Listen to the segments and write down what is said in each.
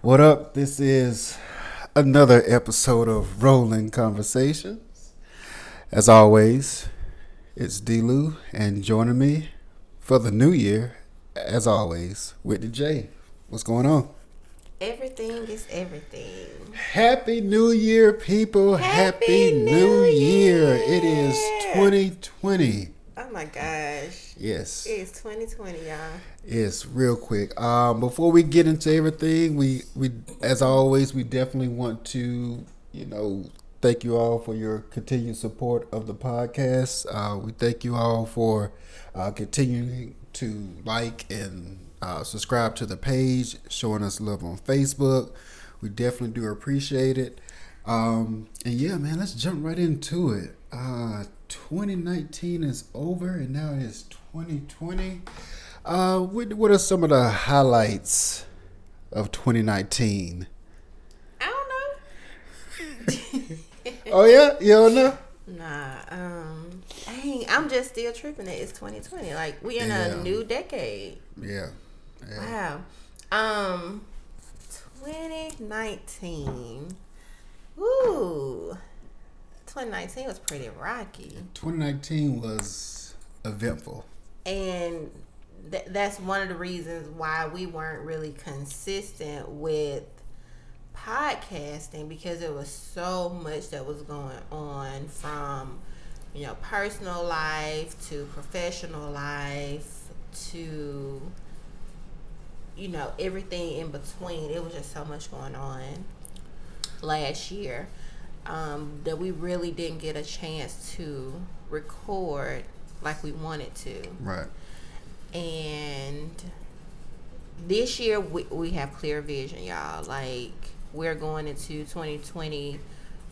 What up? This is another episode of Rolling Conversations. As always, it's D-Lou, and joining me for the new year, as always, Whitney J. What's going on? Everything is everything. Happy New Year, people. Happy, Happy New, New Year. It is Year. 2020. Oh my gosh. Yes. It's 2020, y'all. Yes, real quick. Um, before we get into everything, we we as always we definitely want to you know thank you all for your continued support of the podcast. Uh, we thank you all for uh, continuing to like and uh, subscribe to the page, showing us love on Facebook. We definitely do appreciate it. Um, and yeah, man, let's jump right into it. Uh, 2019 is over, and now it is 2020. Uh, what, what are some of the highlights of 2019? I don't know. Oh yeah, you don't know? Nah, um, dang, I'm just still tripping that it's 2020. Like, we in Yeah. a new decade. Yeah. yeah. Wow. Um, 2019. Ooh. 2019 was pretty rocky. 2019 was eventful. and th- that's one of the reasons why we weren't really consistent with podcasting because there was so much that was going on from you know personal life to professional life to you know everything in between it was just so much going on last year um, that we really didn't get a chance to record like we wanted to. Right. and this year we, we have clear vision y'all. Like we're going into 2020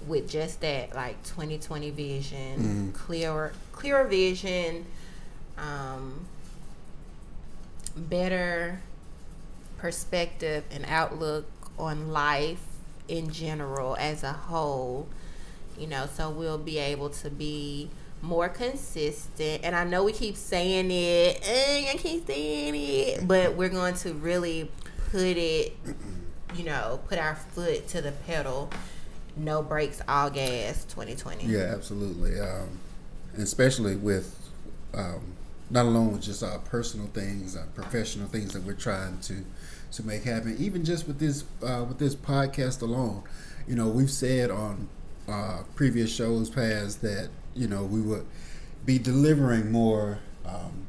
with just that like 2020 vision clearer clearer vision um better perspective and outlook on life in general as a whole you know so we'll be able to be more consistent. And i know we keep saying it eh, i keep saying it but we're going to really put it you know put our foot to the pedal. No brakes all gas 2020 Yeah, absolutely. Um, especially with um, not alone with just our personal things, our professional things that we're trying to to make happen. Even just with this uh, with this podcast alone, you know, we've said on uh, previous shows past that you know we would be delivering more um,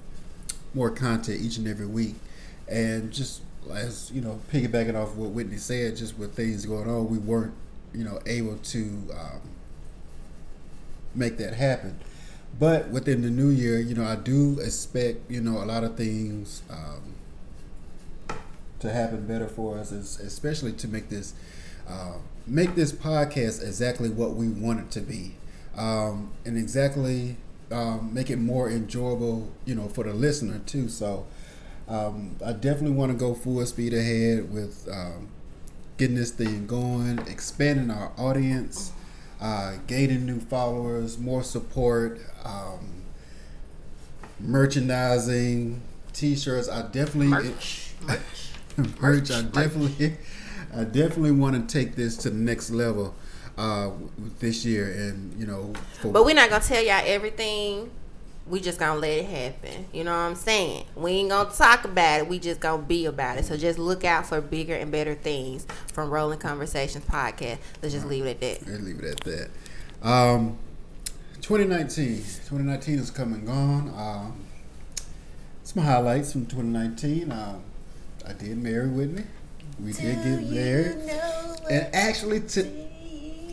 more content each and every week, and just as you know, piggybacking off what Whitney said, just with things going on, we weren't you know able to um, make that happen. But within the new year, you know, I do expect you know a lot of things um, to happen better for us, is especially to make this uh, make this podcast exactly what we want it to be, um, and exactly um, make it more enjoyable, you know, for the listener too. So. Um, I definitely want to go full speed ahead with um, getting this thing going, expanding our audience, uh, gaining new followers, more support, um, merchandising, t-shirts. I definitely merch merch merch. I definitely, I definitely want to take this to the next level uh, this year, and you know, for, But we're not gonna tell y'all everything. We just gonna let it happen. You know what I'm saying? We ain't gonna talk about it. We just gonna be about it. So just look out for bigger and better things from Rolling Conversations podcast. Let's just leave it at that. Let's leave it at that. Um, 2019. 2019 is coming gone. Um, some highlights from 2019. Um, I did marry Whitney. We did get married. And actually, to,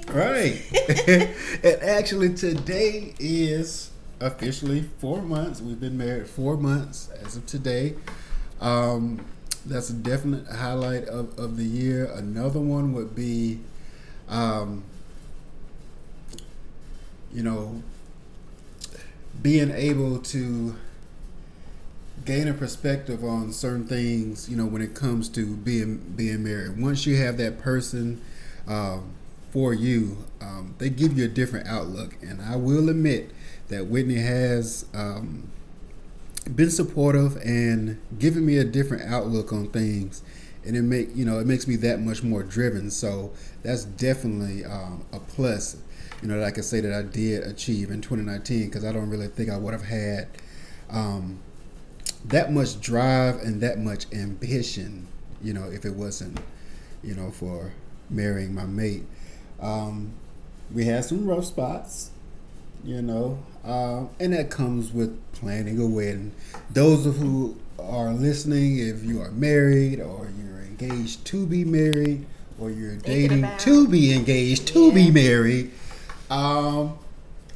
right. and actually, today is officially four months. We've been married four months as of today. Um, that's a definite highlight of, of the year. Another one would be, um, you know, being able to gain a perspective on certain things, you know, when it comes to being being married. Once you have that person um, for you, um, they give you a different outlook. And I will admit that Whitney has um, been supportive and given me a different outlook on things and it make you know it makes me that much more driven. So that's definitely um, a plus. You know that I can say that I did achieve in 2019 because I don't really think I would have had um, that much drive and that much ambition. You know if it wasn't you know for marrying my mate. Um, we had some rough spots, you know, uh, and that comes with planning a wedding. Those of who are listening, if you are married or you're engaged to be married or you're dating to be engaged to yeah. be married, um,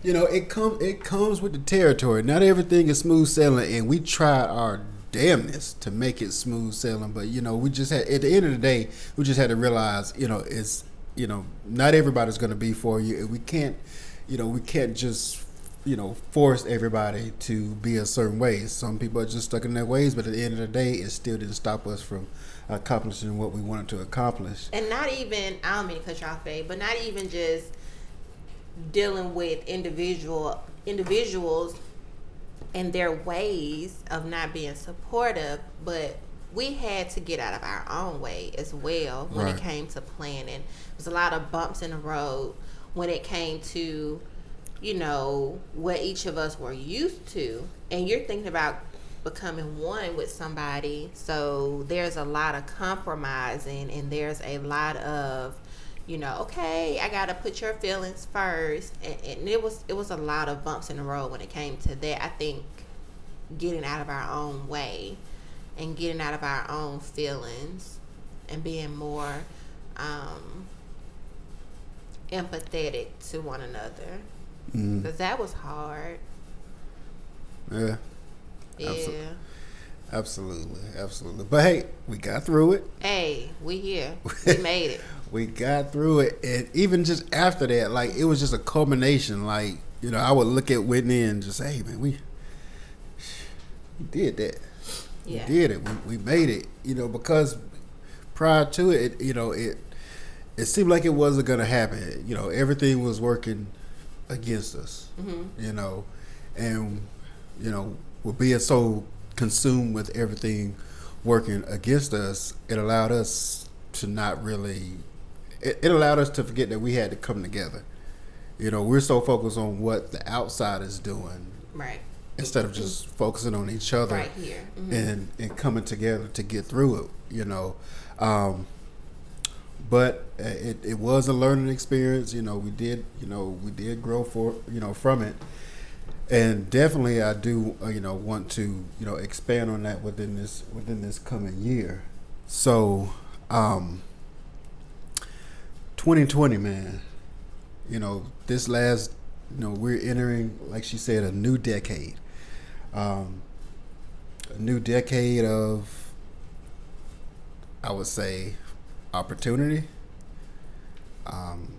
you know, it comes it comes with the territory. Not everything is smooth sailing, and we try our damnness to make it smooth sailing. But you know, we just had at the end of the day, we just had to realize, you know, it's you know, not everybody's going to be for you. and We can't, you know, we can't just, you know, force everybody to be a certain way. Some people are just stuck in their ways, but at the end of the day, it still didn't stop us from accomplishing what we wanted to accomplish. And not even, I don't mean to cut you off, babe, but not even just dealing with individual individuals and their ways of not being supportive, but we had to get out of our own way as well when right. it came to planning. There was a lot of bumps in the road when it came to, you know, what each of us were used to. And you're thinking about becoming one with somebody. So there's a lot of compromising and there's a lot of you know, okay, I gotta put your feelings first, and, and, it was it was a lot of bumps in the road when it came to that. I think getting out of our own way and getting out of our own feelings and being more um, empathetic to one another because mm-hmm. that was hard. Yeah. Yeah. Absolutely. Absolutely, absolutely. But hey, we got through it. Hey, we here. We made it. we got through it, and even just after that, like it was just a culmination. Like you know, I would look at Whitney and just say, "Hey, man, we, we did that." yeah. we did it. We, we made it. You know, because prior to it, you know, it it seemed like it wasn't going to happen. You know, everything was working against us. Mm-hmm. You know, and you know, with being so consumed with everything working against us, it allowed us to not really. It, it allowed us to forget that we had to come together. You know, we're so focused on what the outside is doing. Right instead of just focusing on each other right here mm-hmm. and and coming together to get through it you know um, but it, it was a learning experience you know we did you know we did grow for you know from it and definitely I do uh, you know want to you know expand on that within this within this coming year so um 2020 man you know this last you know we're entering like she said a new decade um, a new decade of, I would say, opportunity. Um,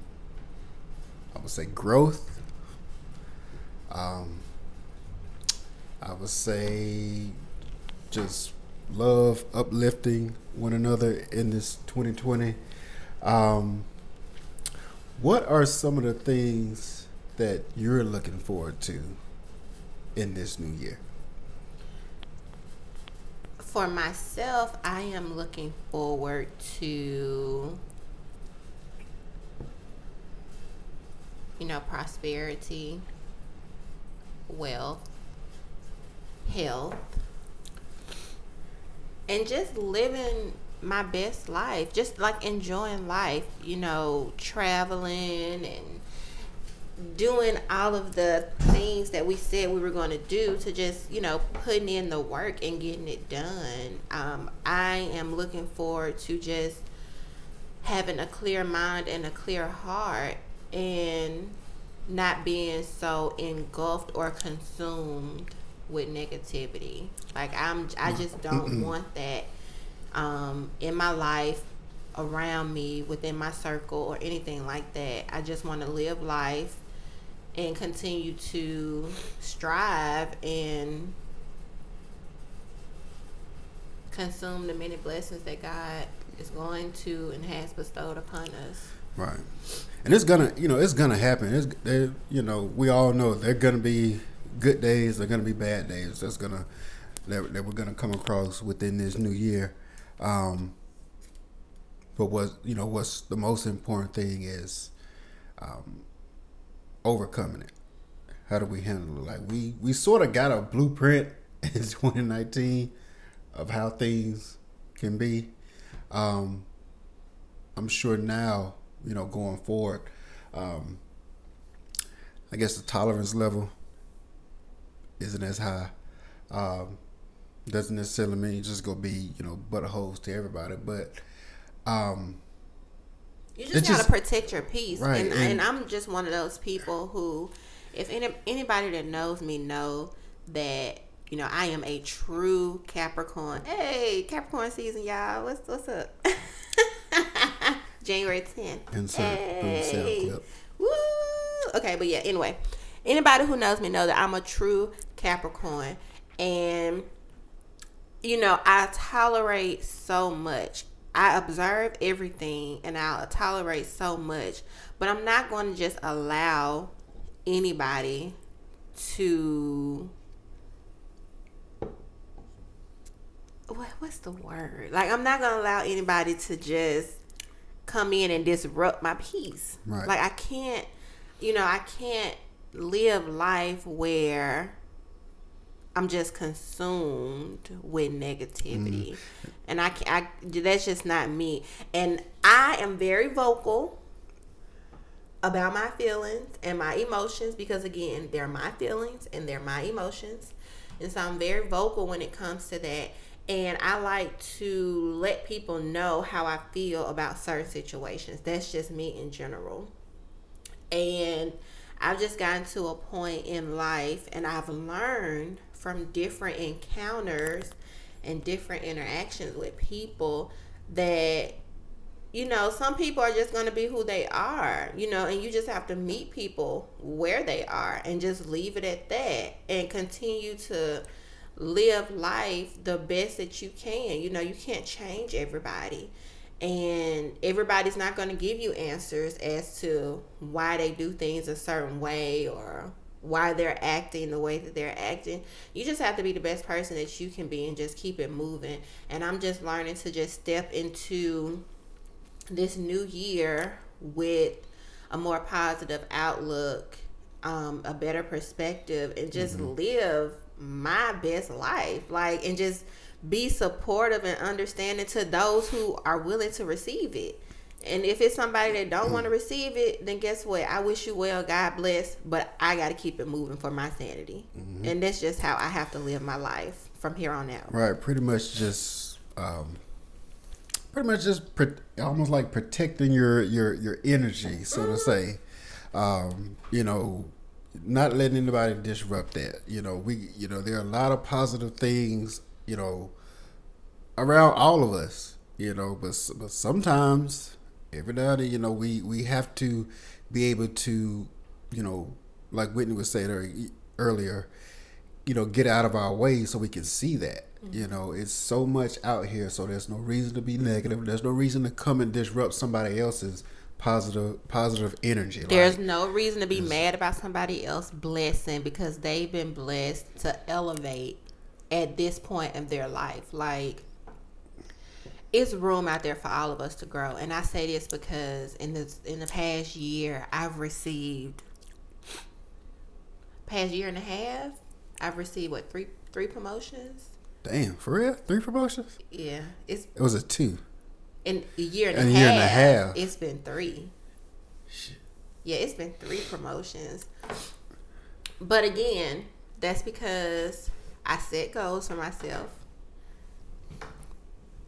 I would say growth. Um, I would say just love, uplifting one another in this 2020. Um, what are some of the things that you're looking forward to in this new year? For myself, I am looking forward to you know, prosperity, wealth, health, and just living my best life, just like enjoying life, you know, traveling and doing all of the things that we said we were going to do to just you know putting in the work and getting it done. Um, i am looking forward to just having a clear mind and a clear heart and not being so engulfed or consumed with negativity like i'm i just don't want that um, in my life around me within my circle or anything like that i just want to live life and continue to strive and consume the many blessings that God is going to and has bestowed upon us. Right. And it's gonna, you know, it's gonna happen. It's, they, you know, we all know there are gonna be good days. There are gonna be bad days. That's gonna that, that we're gonna come across within this new year. Um, but what you know what's the most important thing is um, overcoming it. How do we handle it? Like we we sort of got a blueprint in 2019 of how things can be. Um, I'm sure now, you know, going forward, um, I guess the tolerance level isn't as high. Um, doesn't necessarily mean you're just gonna be, you know, buttholes to everybody, but um, you just gotta just, protect your peace. Right, and, and, and, I'm just one of those people who, if any, anybody that knows me know that you know I am a true Capricorn. Hey, Capricorn season, y'all. What's what's up? January 10th. Insert, hey. Yep. Woo! Okay, but yeah. Anyway, anybody who knows me know that I'm a true Capricorn, and you know I tolerate so much. I observe everything, and I'll tolerate so much, but I'm not going to just allow anybody to what, what's the word? Like I'm not gonna allow anybody to just come in and disrupt my peace. Right. Like I can't, you know, I can't live life where I'm just consumed with negativity, mm. and I, I that's just not me. And I am very vocal about my feelings and my emotions because again, they're my feelings and they're my emotions, and so I'm very vocal when it comes to that and I like to let people know how I feel about certain situations. That's just me in general. And I've just gotten to a point in life and I've learned from different encounters and different interactions with people that you know, some people are just going to be who they are, you know, and you just have to meet people where they are and just leave it at that and continue to live life the best that you can. You know, you can't change everybody. And everybody's not going to give you answers as to why they do things a certain way or why they're acting the way that they're acting. You just have to be the best person that you can be and just keep it moving. And I'm just learning to just step into this new year with a more positive outlook, um, a better perspective, and just mm-hmm. live my best life. Like and just be supportive and understanding to those who are willing to receive it. And if it's somebody that don't want to receive it then guess what? I wish you well god bless but i got to keep it moving for my sanity. Mm-hmm. and that's just how i have to live my life from here on out. Right pretty much just um pretty much just pre- almost like protecting your your your energy so mm-hmm. to say. Um you know not letting anybody disrupt that. You know, we you know there are a lot of positive things you know around all of us. You know, but but sometimes every now and then, you know, we we have to be able to, you know, like Whitney was saying earlier, you know, get out of our way so we can see that. Mm-hmm. You know, it's so much out here, so there's no reason to be negative. There's no reason to come and disrupt somebody else's positive positive energy. There's like, no reason to be mad about somebody else blessing because they've been blessed to elevate at this point of their life. Like it's room out there for all of us to grow. And I say this because in this in the past year I've received past year and a half, I've received what three three promotions. Damn, for real? Three promotions? Yeah. It's it was a two in a year and, a, a, year half, and a half. It's been three. Shit. Yeah, it's been three promotions. But again, that's because I set goals for myself.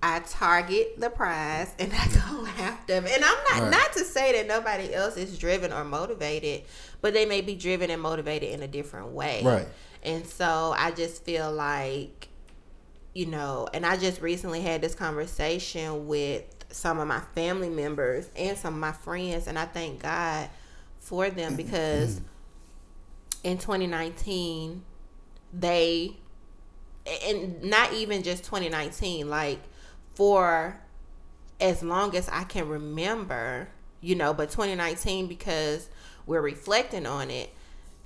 I target the prize and I go after them. And I'm not right. not to say that nobody else is driven or motivated, but they may be driven and motivated in a different way. Right. And so I just feel like you know, and I just recently had this conversation with some of my family members and some of my friends, and I thank God for them because mm-hmm. in 2019, they, and not even just 2019, like for as long as I can remember, you know, but 2019 because we're reflecting on it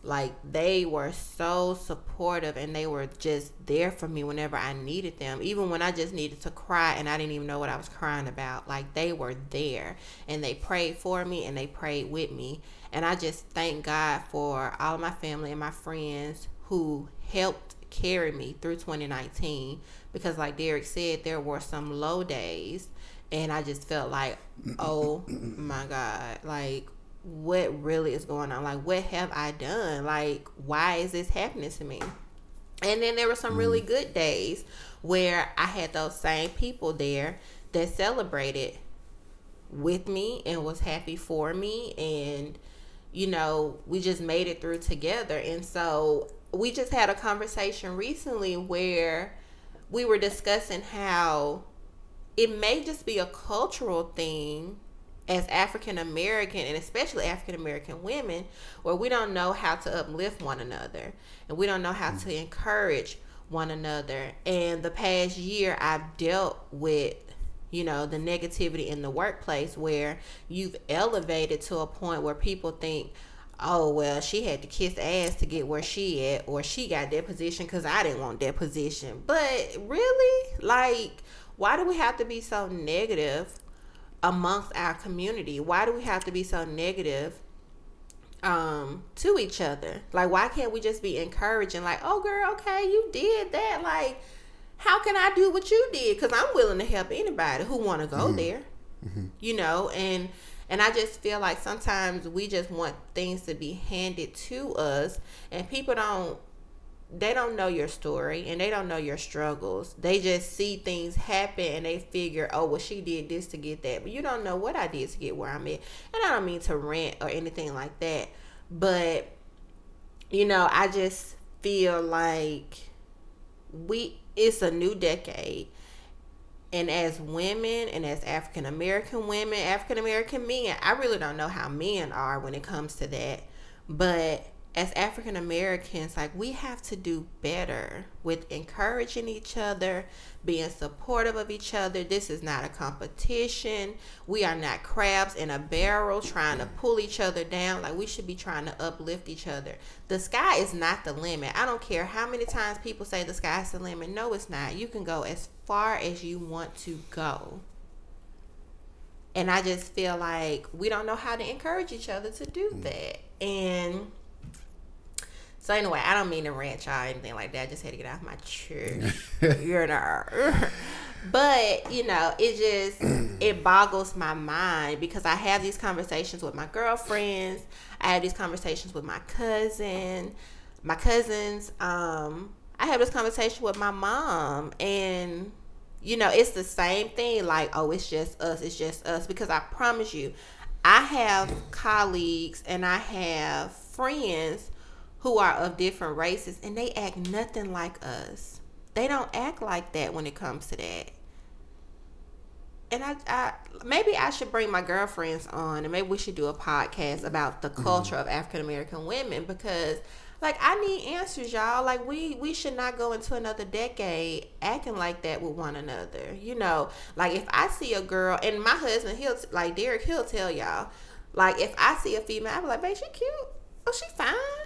Like they were so supportive and they were just there for me whenever I needed them. Even when I just needed to cry and I didn't even know what I was crying about. Like they were there and they prayed for me and they prayed with me. And I just thank God for all of my family and my friends who helped carry me through 2019 because like Derek said there were some low days and I just felt like oh my god like what really is going on? Like, what have I done? Like, why is this happening to me? And then there were some really mm. good days where I had those same people there that celebrated with me and was happy for me. And, you know, we just made it through together. And so we just had a conversation recently where we were discussing how it may just be a cultural thing as African American and especially African American women, where we don't know how to uplift one another and we don't know how to encourage one another. And the past year, I've dealt with, you know, the negativity in the workplace where you've elevated to a point where people think, oh well she had to kiss ass to get where she at or she got that position because i didn't want that position but really like why do we have to be so negative amongst our community. Why do we have to be so negative um to each other? Like why can't we just be encouraging like, "Oh girl, okay, you did that." Like how can I do what you did? Cuz I'm willing to help anybody who want to go mm-hmm. there. Mm-hmm. You know, and and I just feel like sometimes we just want things to be handed to us and people don't they don't know your story and they don't know your struggles. They just see things happen and they figure, oh, well, she did this to get that. But you don't know what I did to get where I'm at. And I don't mean to rant or anything like that. But, you know, I just feel like we, it's a new decade. And as women and as African American women, African American men, I really don't know how men are when it comes to that. But as African Americans, like we have to do better with encouraging each other, being supportive of each other. This is not a competition. We are not crabs in a barrel trying to pull each other down. Like we should be trying to uplift each other. The sky is not the limit. I don't care how many times people say the sky is the limit. No, it's not. You can go as far as you want to go. And I just feel like we don't know how to encourage each other to do mm. that. And so anyway, I don't mean to rant y'all or anything like that. I just had to get off my chest. you know. but you know, it just it boggles my mind because I have these conversations with my girlfriends. I have these conversations with my cousin, my cousins. Um, I have this conversation with my mom, and you know, it's the same thing. Like, oh, it's just us. It's just us. Because I promise you, I have colleagues and I have friends who are of different races and they act nothing like us. They don't act like that when it comes to that. And I, I maybe I should bring my girlfriends on and maybe we should do a podcast about the mm-hmm. culture mm-hmm. of African American women because like I need answers, y'all. Like we we should not go into another decade acting like that with one another. You know, like if I see a girl and my husband, he'll like Derek, he'll tell y'all. Like if I see a female, I'll be like, "Babe, she cute. Oh, she fine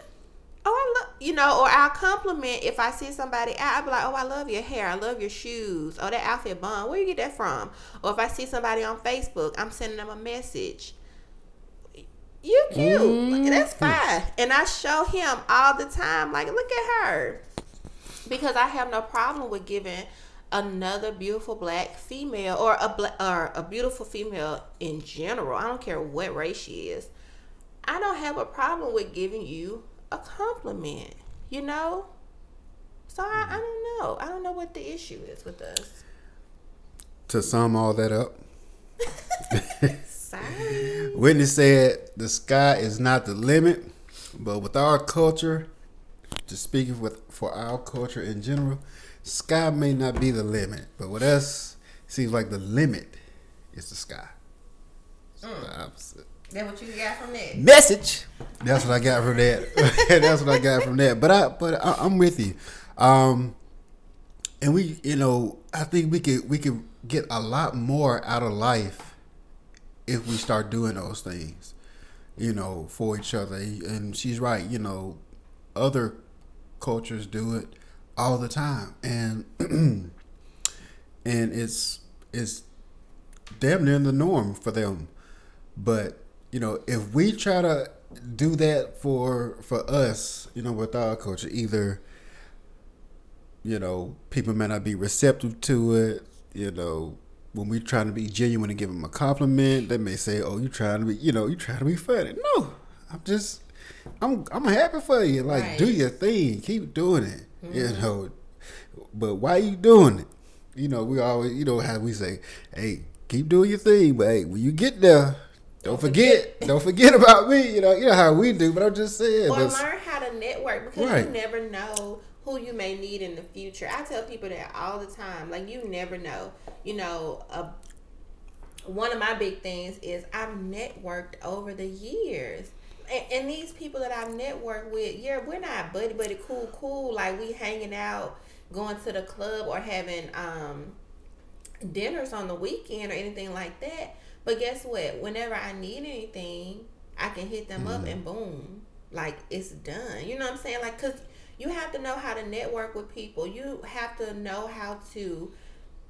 oh, I love, you know, or I'll compliment if I see somebody out. I'll be like, oh, I love your hair. I love your shoes. Oh, that outfit bun. Where you get that from? Or if I see somebody on Facebook, I'm sending them a message. You cute. Mm-hmm. That's fine. And I show him all the time, like, look at her. Because I have no problem with giving another beautiful black female or a black or a beautiful female in general. I don't care what race she is. I don't have a problem with giving you a compliment, you know? So I, I don't know. I don't know what the issue is with us. To sum all that up, Sorry. Whitney said the sky is not the limit, but with our culture, just speaking with for our culture in general, sky may not be the limit, but with us, seems like the limit is the sky. Mm. the opposite. That what you got from that message? That's what I got from that. That's what I got from that. But I, but I, am with you. Um, and we, you know, I think we could we could get a lot more out of life if we start doing those things, you know, for each other. And she's right. You know, other cultures do it all the time, and and it's it's damn near the norm for them. But you know, if we try to do that for for us, you know, with our culture, either you know, people may not be receptive to it. You know, when we trying to be genuine and give them a compliment, they may say, "Oh, you trying to be, you know, you trying to be funny." No, I'm just, I'm, I'm happy for you. Like, right. do your thing, keep doing it. Mm-hmm. You know, but why you doing it? You know, we always, you know, how we say, "Hey, keep doing your thing," but hey, when you get there, don't forget, don't forget about me. You know, you know how we do. But I'm just saying. Or learn how to network because right. you never know who you may need in the future. I tell people that all the time. Like you never know. You know, a, one of my big things is I've networked over the years. And, and these people that I've networked with, yeah, we're not buddy buddy cool cool like we hanging out, going to the club or having um dinners on the weekend or anything like that. But guess what? Whenever I need anything, I can hit them mm. up and boom, like it's done. You know what I'm saying? Like, cause you have to know how to network with people. You have to know how to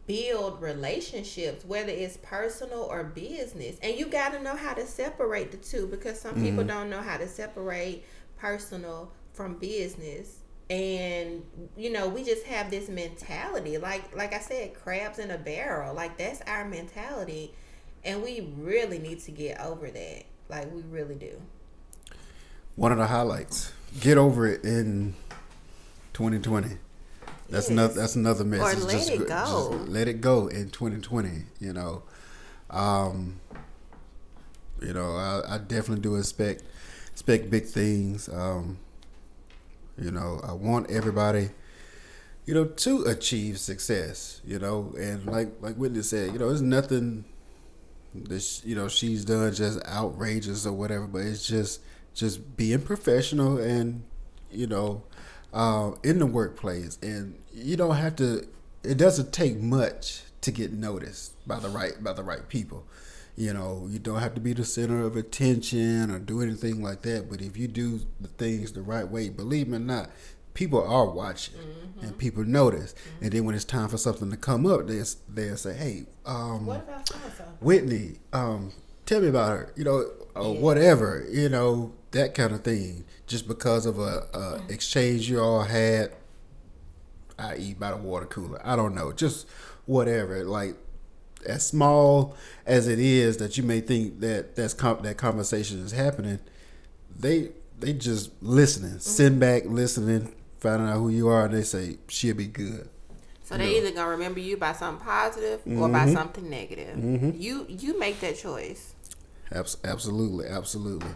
build relationships, whether it's personal or business. And you got to know how to separate the two because some mm-hmm. people don't know how to separate personal from business. And you know, we just have this mentality, like like I said, crabs in a barrel. Like that's our mentality, and we really need to get over that. Like we really do. One of the highlights. Get over it in 2020. That's yes. another. That's another message. Or let just, it go. Just let it go in 2020. You know, um, you know, I, I definitely do expect expect big things. Um, you know, I want everybody, you know, to achieve success. You know, and like like Whitney said, you know, there's nothing that you know she's done just outrageous or whatever, but it's just just being professional and you know uh, in the workplace, and you don't have to. It doesn't take much to get noticed by the right by the right people. You know, you don't have to be the center of attention or do anything like that. But if you do the things the right way, believe me or not, people are watching mm-hmm. and people notice. Mm-hmm. And then when it's time for something to come up, they they'll say, "Hey, um, what about Whitney? Um, tell me about her." You know, or yeah. whatever. You know, that kind of thing just because of a, a exchange you all had, i.e., by the water cooler. I don't know, just whatever. Like as small as it is that you may think that that's com- that conversation is happening, they they just listening, mm-hmm. sitting back, listening, finding out who you are, and they say she'll be good. So they either gonna remember you by something positive mm-hmm. or by mm-hmm. something negative. Mm-hmm. You you make that choice. Absolutely, absolutely.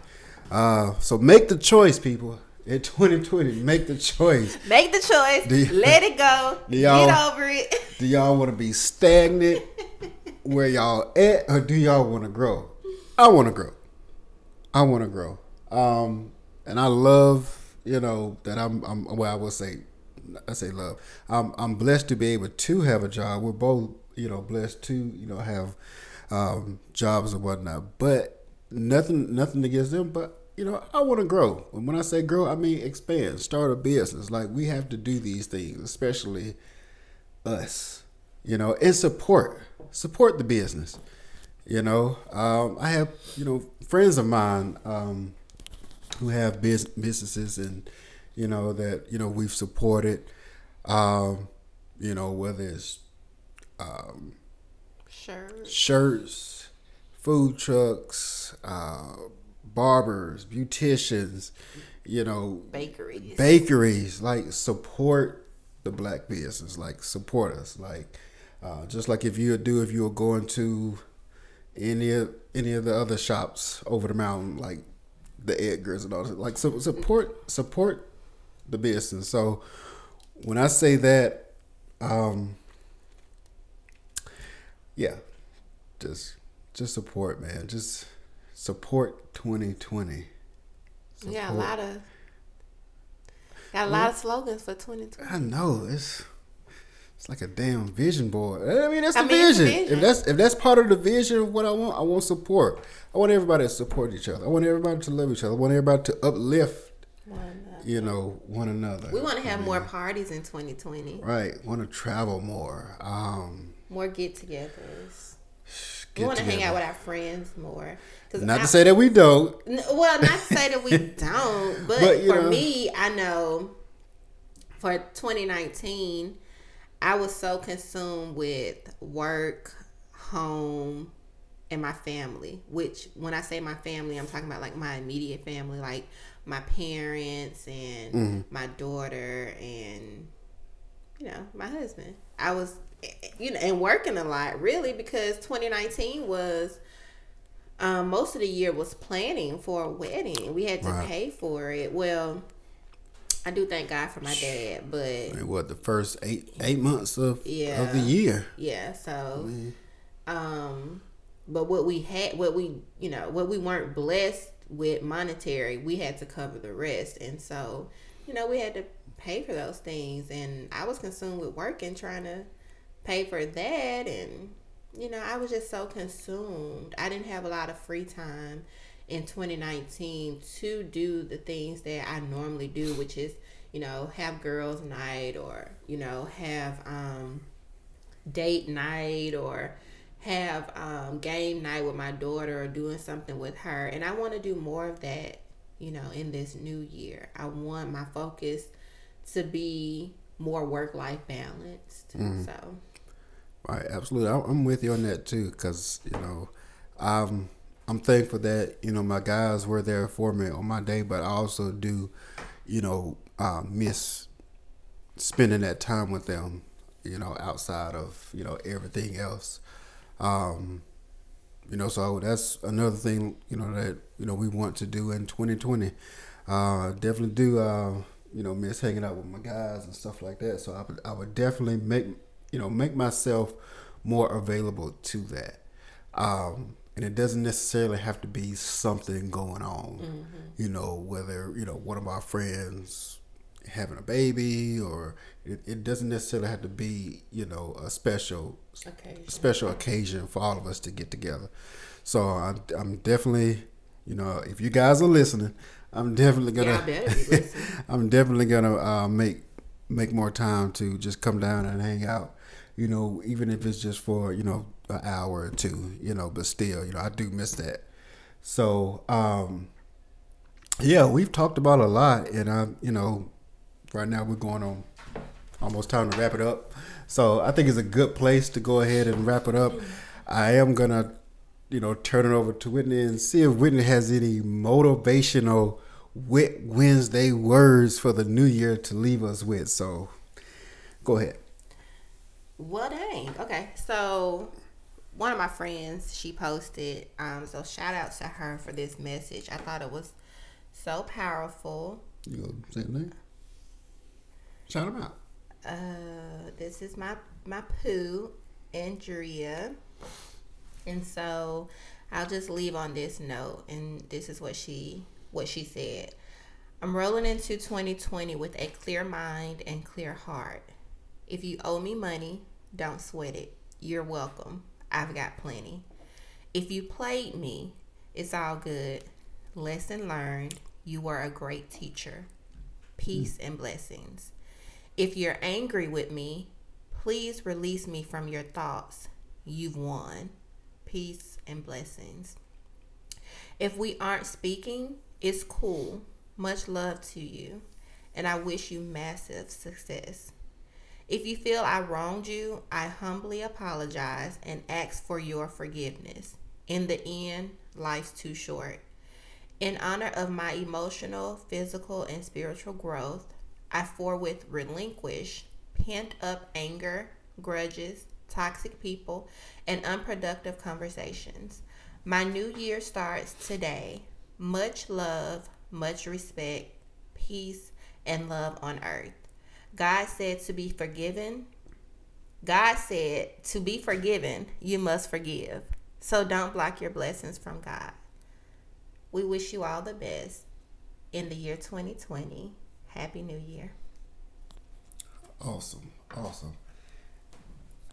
Uh, so make the choice, people. In 2020, make the choice. Make the choice. You, let it go. Get over it. Do y'all want to be stagnant where y'all at, or do y'all want to grow? I want to grow. I want to grow. Um, and I love, you know, that I'm. I'm well, I will say, I say love. I'm. I'm blessed to be able to have a job. We're both, you know, blessed to, you know, have um, jobs and whatnot. But nothing nothing against them, but you know, I want to grow. And when I say grow, I mean expand, start a business. Like we have to do these things, especially us. You know, and support support the business. You know, um, I have you know friends of mine um, who have biz- businesses and you know that you know we've supported. Um, you know whether it's um, shirts, shirts food trucks, uh, barbers, beauticians, you know, bakeries, bakeries. Like support the black business. Like support us. Like uh, just like if you do if you were going to any of any of the other shops over the mountain, like the Edgars and all that. Like so support support the business. So when I say that, um, yeah, just just support, man. Just support 2020. Support. Yeah, a lot of got a lot of slogans for 2020. I know it's it's like a damn vision board. I mean, that's the I mean, vision. vision. If that's if that's part of the vision of what I want, I want support. I want everybody to support each other. I want everybody to love each other. I want everybody to uplift you know, one another. We want to have more parties in 2020. Right. Want to travel more. Um, more get-togethers. we want to hang out with our friends more. Not I, to say that we don't. Well, not to say that we don't, but, but for know. me, I know for 2019, I was so consumed with work, home, and my family. Which, when I say my family, I'm talking about like my immediate family, like my parents and mm-hmm. my daughter and you know my husband. I was you know and working a lot really because 2019 was um, most of the year was planning for a wedding. We had to pay for it. Well, I do thank God for my dad, but what the first eight eight months of yeah of the year. Yeah, so um, but what we had, what we you know, what we weren't blessed with monetary, we had to cover the rest, and so you know we had to pay for those things, and I was consumed with working, trying to pay for that, and you know I was just so consumed. I didn't have a lot of free time in 2019 to do the things that I normally do, which is, you know, have girls' night or, you know, have um, date night or have um, game night with my daughter or doing something with her. And I want to do more of that, you know, in this new year. I want my focus to be more work life balanced. Mm. So, right, absolutely. I'm with you on that too, because, you know, um, I'm thankful that you know my guys were there for me on my day, but I also do, you know, uh, miss spending that time with them. You know, outside of you know everything else. Um, you know, so that's another thing you know that you know we want to do in 2020. Uh, definitely do uh, you know miss hanging out with my guys and stuff like that. So I would I would definitely make you know make myself more available to that. Um, and it doesn't necessarily have to be something going on. Mm-hmm. You know, whether you know one of our friends having a baby or it, it doesn't necessarily have to be you know a special occasion. special occasion for all of us to get together. So I'm, I'm definitely you know if you guys are listening, I'm definitely gonna yeah, I'm definitely gonna uh, make make more time to just come down and hang out. You know, even if it's just for you know an hour or two, you know, but still, you know, I do miss that. So, um, yeah, we've talked about a lot, and I, you know, right now we're going on almost time to wrap it up. So I think it's a good place to go ahead and wrap it up. I am gonna, you know, turn it over to Whitney and see if Whitney has any motivational Wit Wednesday words for the new year to leave us with. So, go ahead. Well, dang. Okay, so one of my friends she posted um so shout out to her for this message. I thought it was so powerful. You go say the name shout them out. Uh this is my my poo andrea. And so i'll just leave on this note and this is what she what she said. I'm rolling into 2020 with a clear mind and clear heart if you owe me money don't sweat it you're welcome I've got plenty. If you played me, it's all good. Lesson learned. You were a great teacher. Peace mm. and blessings. If you're angry with me, please release me from your thoughts. You've won. Peace and blessings. If we aren't speaking, it's cool. Much love to you. And I wish you massive success. If you feel I wronged you, I humbly apologize and ask for your forgiveness. In the end, life's too short. In honor of my emotional, physical, and spiritual growth, I forthwith relinquish pent up anger, grudges, toxic people, and unproductive conversations. My new year starts today. Much love, much respect, peace, and love on earth. God said to be forgiven. God said to be forgiven, you must forgive. So don't block your blessings from God. We wish you all the best in the year 2020. Happy New Year. Awesome. Awesome.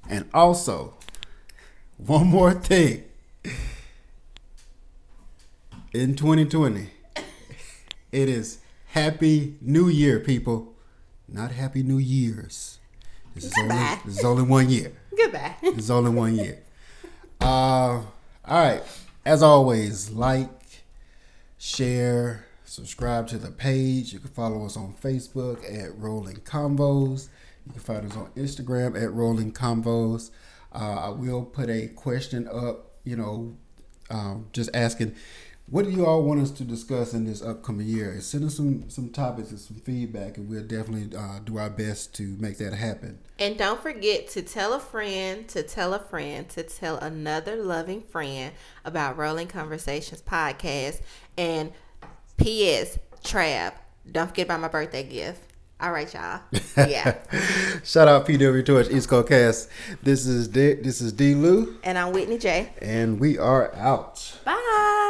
And also, one more thing. In 2020, it is Happy New Year, people. Not Happy New Years. This is, only, Goodbye. this is only one year. Goodbye. It's only one year. Uh, all right. As always, like, share, subscribe to the page. You can follow us on Facebook at Rolling Convos. You can find us on Instagram at Rolling Convos. Uh, I will put a question up, you know, um, just asking, what do you all want us to discuss in this upcoming year? Send us some, some topics and some feedback, and we'll definitely uh, do our best to make that happen. And don't forget to tell a friend, to tell a friend, to tell another loving friend about Rolling Conversations podcast. And P.S. Trav, don't forget about my birthday gift. All right, y'all. Yeah. Shout out PW Torch East Coast Cast. This is D, this is D Lou, and I'm Whitney J. and we are out. Bye.